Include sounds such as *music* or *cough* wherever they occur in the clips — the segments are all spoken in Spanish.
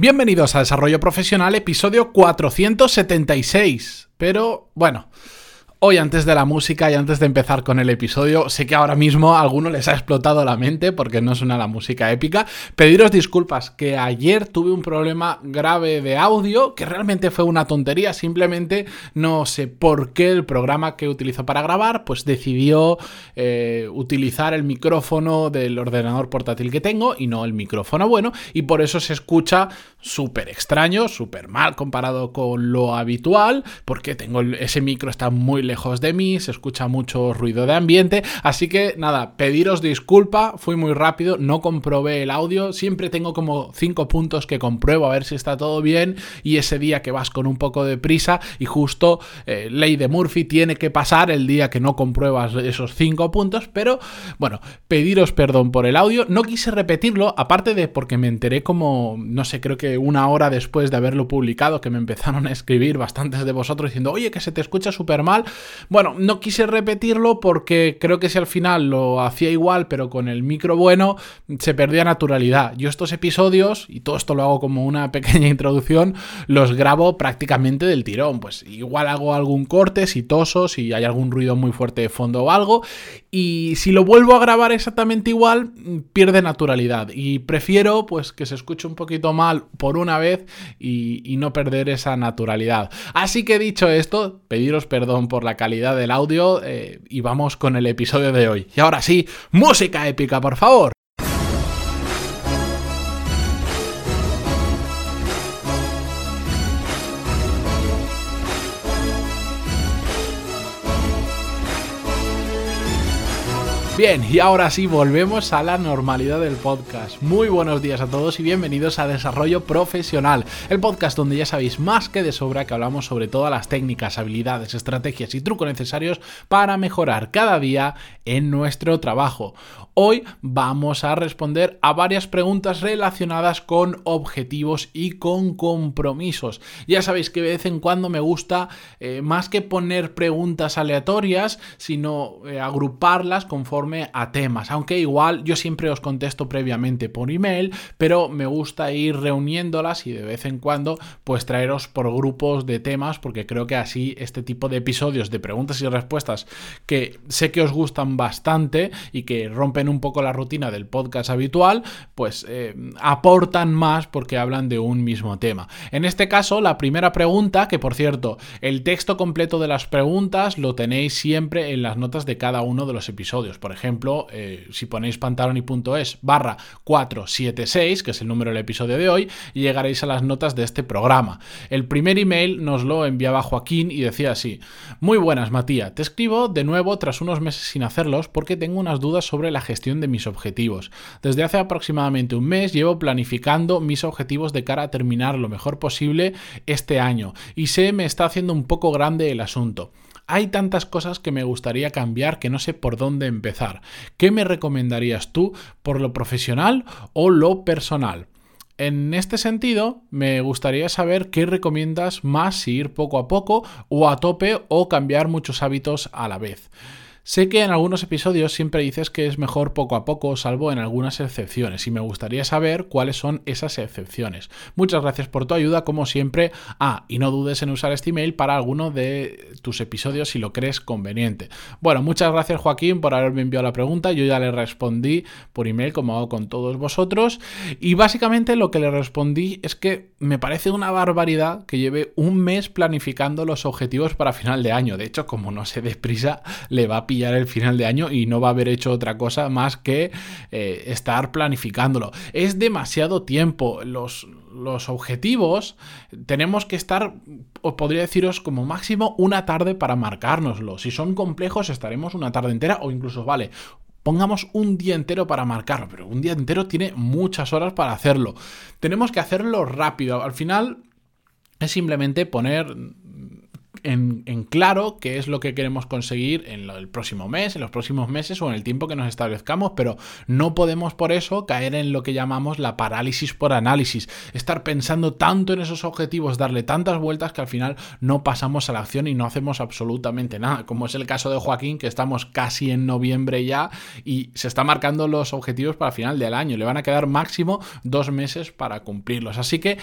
Bienvenidos a Desarrollo Profesional, episodio 476. Pero bueno, Hoy antes de la música y antes de empezar con el episodio, sé que ahora mismo a alguno les ha explotado la mente porque no suena la música épica. Pediros disculpas que ayer tuve un problema grave de audio, que realmente fue una tontería, simplemente no sé por qué el programa que utilizo para grabar pues decidió eh, utilizar el micrófono del ordenador portátil que tengo y no el micrófono bueno y por eso se escucha súper extraño, súper mal comparado con lo habitual porque tengo ese micro está muy lejos de mí, se escucha mucho ruido de ambiente, así que nada, pediros disculpa, fui muy rápido, no comprobé el audio, siempre tengo como cinco puntos que compruebo a ver si está todo bien. Y ese día que vas con un poco de prisa y justo eh, ley de Murphy tiene que pasar el día que no compruebas esos cinco puntos, pero bueno, pediros perdón por el audio, no quise repetirlo, aparte de porque me enteré como, no sé, creo que una hora después de haberlo publicado, que me empezaron a escribir bastantes de vosotros diciendo, oye, que se te escucha súper mal, bueno, no quise repetirlo porque creo que si al final lo hacía igual, pero con el micro bueno, se perdía naturalidad. Yo estos episodios, y todo esto lo hago como una *laughs* pequeña introducción, los grabo prácticamente del tirón. Pues igual hago algún corte, si toso, si hay algún ruido muy fuerte de fondo o algo. Y si lo vuelvo a grabar exactamente igual, pierde naturalidad. Y prefiero pues que se escuche un poquito mal por una vez y, y no perder esa naturalidad. Así que dicho esto, pediros perdón por la calidad del audio eh, y vamos con el episodio de hoy. Y ahora sí, música épica, por favor. Bien, y ahora sí volvemos a la normalidad del podcast. Muy buenos días a todos y bienvenidos a Desarrollo Profesional, el podcast donde ya sabéis más que de sobra que hablamos sobre todas las técnicas, habilidades, estrategias y trucos necesarios para mejorar cada día en nuestro trabajo. Hoy vamos a responder a varias preguntas relacionadas con objetivos y con compromisos. Ya sabéis que de vez en cuando me gusta eh, más que poner preguntas aleatorias, sino eh, agruparlas conforme a temas, aunque igual yo siempre os contesto previamente por email, pero me gusta ir reuniéndolas y de vez en cuando pues traeros por grupos de temas porque creo que así este tipo de episodios de preguntas y respuestas que sé que os gustan bastante y que rompen un poco la rutina del podcast habitual, pues eh, aportan más porque hablan de un mismo tema. En este caso, la primera pregunta, que por cierto, el texto completo de las preguntas lo tenéis siempre en las notas de cada uno de los episodios. Ejemplo, ejemplo, eh, si ponéis pantaloni.es barra 476, que es el número del episodio de hoy, llegaréis a las notas de este programa. El primer email nos lo enviaba Joaquín y decía así, muy buenas Matías, te escribo de nuevo tras unos meses sin hacerlos porque tengo unas dudas sobre la gestión de mis objetivos. Desde hace aproximadamente un mes llevo planificando mis objetivos de cara a terminar lo mejor posible este año y se me está haciendo un poco grande el asunto. Hay tantas cosas que me gustaría cambiar que no sé por dónde empezar. ¿Qué me recomendarías tú por lo profesional o lo personal? En este sentido, me gustaría saber qué recomiendas más si ir poco a poco o a tope o cambiar muchos hábitos a la vez. Sé que en algunos episodios siempre dices que es mejor poco a poco, salvo en algunas excepciones, y me gustaría saber cuáles son esas excepciones. Muchas gracias por tu ayuda, como siempre. Ah, y no dudes en usar este email para alguno de tus episodios si lo crees conveniente. Bueno, muchas gracias Joaquín por haberme enviado la pregunta. Yo ya le respondí por email, como hago con todos vosotros. Y básicamente lo que le respondí es que me parece una barbaridad que lleve un mes planificando los objetivos para final de año. De hecho, como no se desprisa, le va a pillar el final de año y no va a haber hecho otra cosa más que eh, estar planificándolo. Es demasiado tiempo. Los, los objetivos tenemos que estar, os podría deciros como máximo una tarde para marcárnoslo. Si son complejos estaremos una tarde entera o incluso, vale, pongamos un día entero para marcarlo, pero un día entero tiene muchas horas para hacerlo. Tenemos que hacerlo rápido. Al final es simplemente poner en, claro qué es lo que queremos conseguir en el próximo mes, en los próximos meses o en el tiempo que nos establezcamos, pero no podemos por eso caer en lo que llamamos la parálisis por análisis, estar pensando tanto en esos objetivos, darle tantas vueltas que al final no pasamos a la acción y no hacemos absolutamente nada, como es el caso de Joaquín, que estamos casi en noviembre ya y se está marcando los objetivos para final del año, le van a quedar máximo dos meses para cumplirlos, así que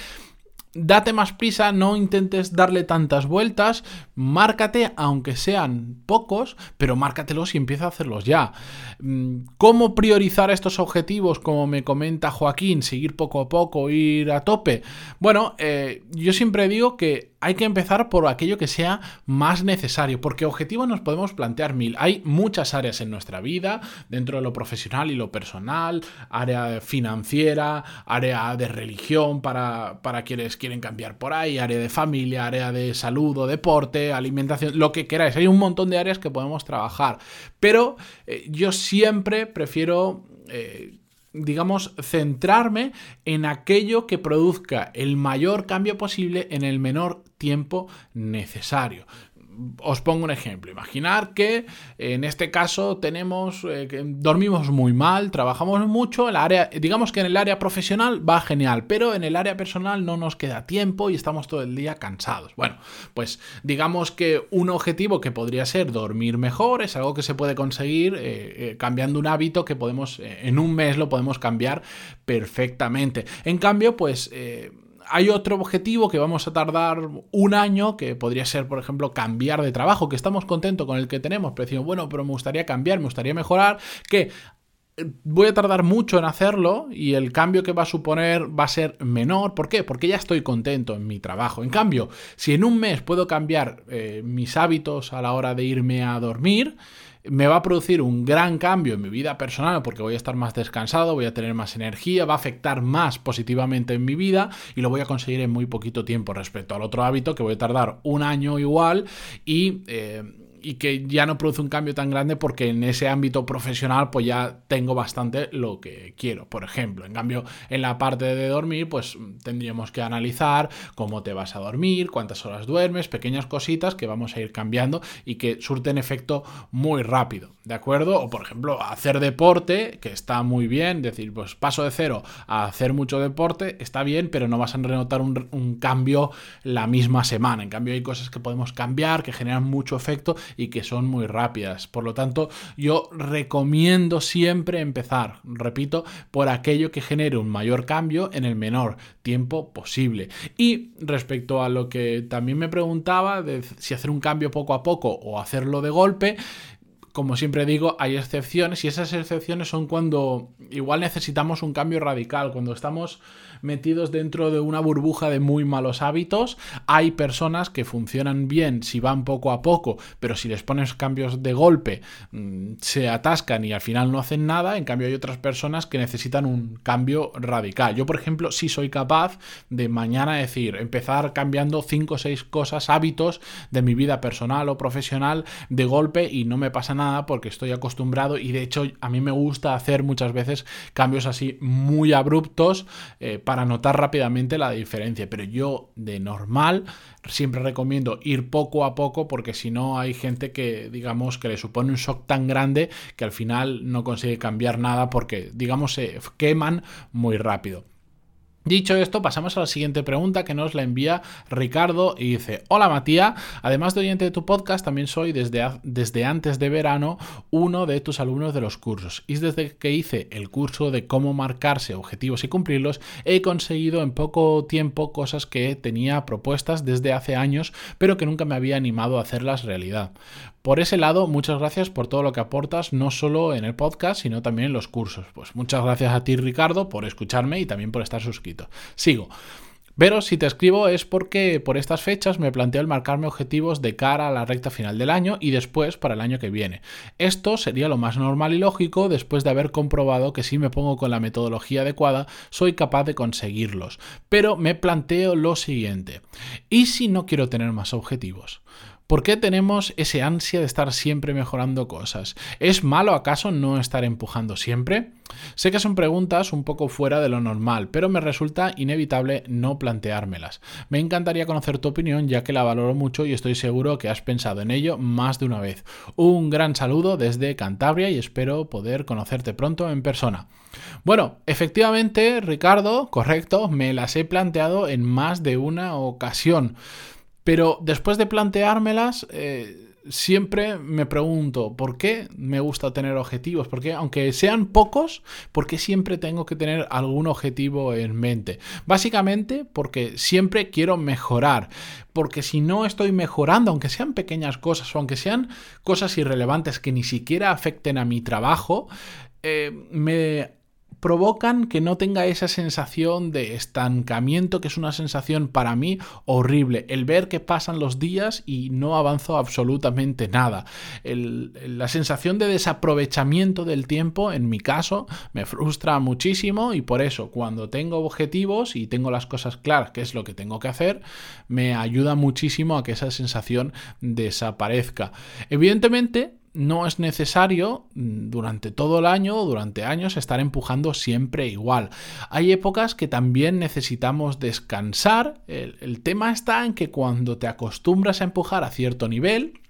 date más prisa, no intentes darle tantas vueltas, márcate, aunque sean pocos, pero márcatelos y empieza a hacerlos ya. Mm, ¿Cómo priorizar estos objetivos? Como me comenta Joaquín, seguir poco a poco, ir a tope. Bueno, eh, yo siempre digo que hay que empezar por aquello que sea más necesario, porque objetivos nos podemos plantear mil. Hay muchas áreas en nuestra vida, dentro de lo profesional y lo personal, área financiera, área de religión para, para quienes quieren cambiar por ahí, área de familia, área de salud o deporte, alimentación, lo que queráis. Hay un montón de áreas que podemos trabajar, pero eh, yo siempre prefiero... Eh, digamos, centrarme en aquello que produzca el mayor cambio posible en el menor tiempo necesario os pongo un ejemplo. Imaginar que en este caso tenemos, eh, dormimos muy mal, trabajamos mucho, el área, digamos que en el área profesional va genial, pero en el área personal no nos queda tiempo y estamos todo el día cansados. Bueno, pues digamos que un objetivo que podría ser dormir mejor es algo que se puede conseguir eh, eh, cambiando un hábito que podemos, en un mes lo podemos cambiar perfectamente. En cambio, pues hay otro objetivo que vamos a tardar un año, que podría ser, por ejemplo, cambiar de trabajo, que estamos contentos con el que tenemos, pero decimos, bueno, pero me gustaría cambiar, me gustaría mejorar, que eh, voy a tardar mucho en hacerlo y el cambio que va a suponer va a ser menor. ¿Por qué? Porque ya estoy contento en mi trabajo. En cambio, si en un mes puedo cambiar eh, mis hábitos a la hora de irme a dormir, me va a producir un gran cambio en mi vida personal porque voy a estar más descansado, voy a tener más energía, va a afectar más positivamente en mi vida y lo voy a conseguir en muy poquito tiempo respecto al otro hábito que voy a tardar un año igual y... Eh, y que ya no produce un cambio tan grande porque en ese ámbito profesional pues ya tengo bastante lo que quiero, por ejemplo. En cambio, en la parte de dormir pues tendríamos que analizar cómo te vas a dormir, cuántas horas duermes, pequeñas cositas que vamos a ir cambiando y que surten efecto muy rápido, ¿de acuerdo? O por ejemplo, hacer deporte, que está muy bien, decir, pues paso de cero a hacer mucho deporte, está bien, pero no vas a notar un, un cambio la misma semana. En cambio, hay cosas que podemos cambiar, que generan mucho efecto y que son muy rápidas. Por lo tanto, yo recomiendo siempre empezar, repito, por aquello que genere un mayor cambio en el menor tiempo posible. Y respecto a lo que también me preguntaba de si hacer un cambio poco a poco o hacerlo de golpe, como siempre digo, hay excepciones y esas excepciones son cuando igual necesitamos un cambio radical, cuando estamos metidos dentro de una burbuja de muy malos hábitos. Hay personas que funcionan bien si van poco a poco, pero si les pones cambios de golpe mm, se atascan y al final no hacen nada. En cambio hay otras personas que necesitan un cambio radical. Yo, por ejemplo, sí soy capaz de mañana decir, empezar cambiando 5 o 6 cosas, hábitos de mi vida personal o profesional de golpe y no me pasa nada porque estoy acostumbrado y de hecho a mí me gusta hacer muchas veces cambios así muy abruptos eh, para notar rápidamente la diferencia. Pero yo de normal siempre recomiendo ir poco a poco porque si no hay gente que digamos que le supone un shock tan grande que al final no consigue cambiar nada porque digamos se queman muy rápido. Dicho esto, pasamos a la siguiente pregunta que nos la envía Ricardo y dice, hola Matías, además de oyente de tu podcast, también soy desde, desde antes de verano uno de tus alumnos de los cursos. Y desde que hice el curso de cómo marcarse objetivos y cumplirlos, he conseguido en poco tiempo cosas que tenía propuestas desde hace años, pero que nunca me había animado a hacerlas realidad. Por ese lado, muchas gracias por todo lo que aportas, no solo en el podcast, sino también en los cursos. Pues muchas gracias a ti, Ricardo, por escucharme y también por estar suscrito. Sigo. Pero si te escribo es porque por estas fechas me planteo el marcarme objetivos de cara a la recta final del año y después para el año que viene. Esto sería lo más normal y lógico después de haber comprobado que si me pongo con la metodología adecuada soy capaz de conseguirlos. Pero me planteo lo siguiente. ¿Y si no quiero tener más objetivos? ¿Por qué tenemos ese ansia de estar siempre mejorando cosas? ¿Es malo acaso no estar empujando siempre? Sé que son preguntas un poco fuera de lo normal, pero me resulta inevitable no planteármelas. Me encantaría conocer tu opinión ya que la valoro mucho y estoy seguro que has pensado en ello más de una vez. Un gran saludo desde Cantabria y espero poder conocerte pronto en persona. Bueno, efectivamente, Ricardo, correcto, me las he planteado en más de una ocasión. Pero después de planteármelas, eh, siempre me pregunto, ¿por qué me gusta tener objetivos? Porque aunque sean pocos, ¿por qué siempre tengo que tener algún objetivo en mente? Básicamente porque siempre quiero mejorar. Porque si no estoy mejorando, aunque sean pequeñas cosas o aunque sean cosas irrelevantes que ni siquiera afecten a mi trabajo, eh, me provocan que no tenga esa sensación de estancamiento, que es una sensación para mí horrible. El ver que pasan los días y no avanzo absolutamente nada. la sensación de desaprovechamiento del tiempo, en mi caso, me frustra muchísimo y por eso cuando tengo objetivos y tengo las cosas claras, que es lo que tengo que hacer, me ayuda muchísimo a que esa sensación desaparezca. Evidentemente, no es necesario mm, durante todo el año o durante años estar empujando siempre igual. Hay épocas que también necesitamos descansar. El, tema está en que cuando te acostumbras a empujar a cierto nivel,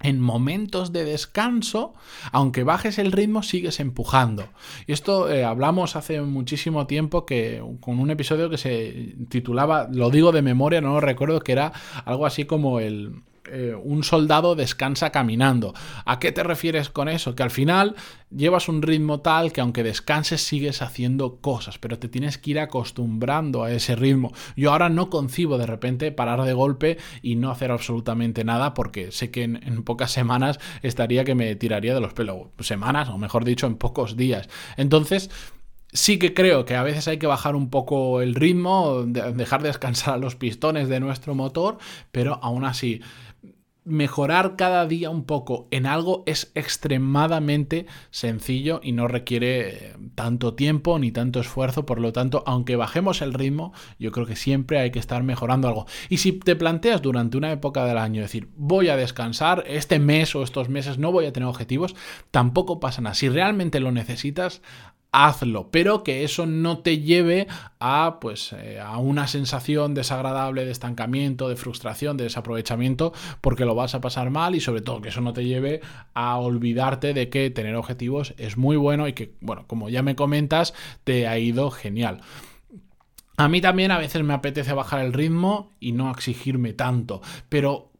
en momentos de descanso, aunque bajes el ritmo, sigues empujando. Y esto eh, hablamos hace muchísimo tiempo que con un episodio que se titulaba, lo digo de memoria, no lo recuerdo, que era algo así como el eh, un soldado descansa caminando. ¿A qué te refieres con eso? Que al final llevas un ritmo tal que aunque descanses sigues haciendo cosas, pero te tienes que ir acostumbrando a ese ritmo. Yo ahora no concibo de repente parar de golpe y no hacer absolutamente nada porque sé que en, pocas semanas estaría que me tiraría de los pelos. Semanas, o mejor dicho, en pocos días. Entonces, Sí que creo que a veces hay que bajar un poco el ritmo, dejar descansar a los pistones de nuestro motor, pero aún así mejorar cada día un poco en algo es extremadamente sencillo y no requiere eh, tanto tiempo ni tanto esfuerzo. Por lo tanto, aunque bajemos el ritmo, yo creo que siempre hay que estar mejorando algo. Y si te planteas durante una época del año decir, voy a descansar, este mes o estos meses no voy a tener objetivos, tampoco pasa nada. Si realmente lo necesitas, hazlo, pero que eso no te lleve a pues eh, a una sensación desagradable de estancamiento, de frustración, de desaprovechamiento, porque lo vas a pasar mal y sobre todo que eso no te lleve a olvidarte de que tener objetivos es muy bueno y que, bueno, como ya me comentas, te ha ido genial. A mí también a veces me apetece bajar el ritmo y no exigirme tanto, pero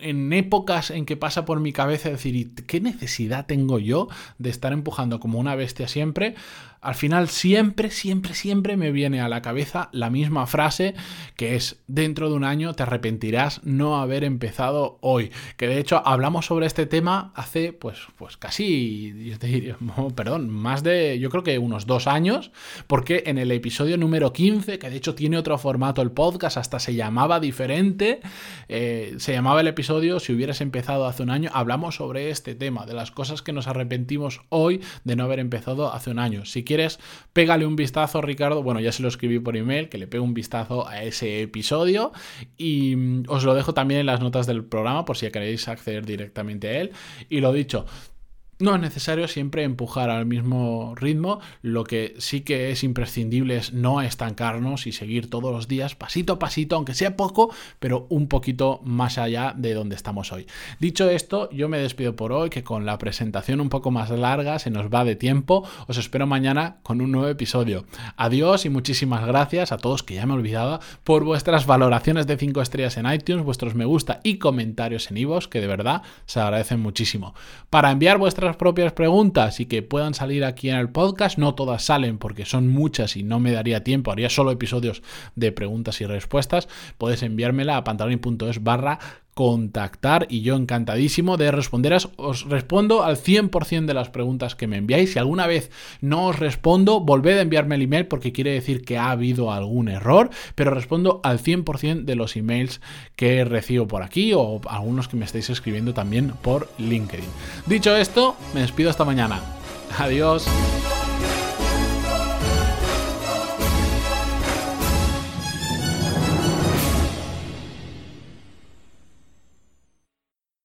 en épocas en que pasa por mi cabeza decir, ¿qué necesidad tengo yo de estar empujando como una bestia siempre? Al final siempre, siempre, siempre me viene a la cabeza la misma frase que es, dentro de un año te arrepentirás no haber empezado hoy. Que de hecho hablamos sobre este tema hace pues, pues casi, *laughs* perdón, más de, yo creo que unos dos años, porque en el episodio número 15, que de hecho tiene otro formato el podcast, hasta se llamaba diferente, eh, se llamaba el episodio Si hubieras empezado hace un año, hablamos sobre este tema, de las cosas que nos arrepentimos hoy de no haber empezado hace un año. Si quieres, pégale un vistazo, Ricardo. Bueno, ya se lo escribí por email, que le pegue un vistazo a ese episodio. Y mm, os lo dejo también en las notas del programa por si queréis acceder directamente a él. Y lo dicho, no es necesario siempre empujar al mismo ritmo, lo que sí que es imprescindible es no estancarnos y seguir todos los días pasito a pasito, aunque sea poco, pero un poquito más allá de donde estamos hoy. Dicho esto, yo me despido por hoy, que con la presentación un poco más larga se nos va de tiempo. Os espero mañana con un nuevo episodio. Adiós y muchísimas gracias a todos que ya me he olvidado por vuestras valoraciones de 5 estrellas en iTunes, vuestros me gusta y comentarios en iVoox, que de verdad se agradecen muchísimo. Para enviar vuestras propias preguntas y que puedan salir aquí en el podcast. No todas salen porque son muchas y no me daría tiempo. Haría solo episodios de preguntas y respuestas. Puedes enviármela a pantaloni.es barra contactar y yo encantadísimo de responderos. Os respondo al 100% de las preguntas que me enviáis. Si alguna vez no os respondo, volved a enviarme el email porque quiere decir que ha habido algún error, pero respondo al 100% de los emails que recibo por aquí o algunos que me estáis escribiendo también por LinkedIn. Dicho esto, me despido hasta mañana. Adiós.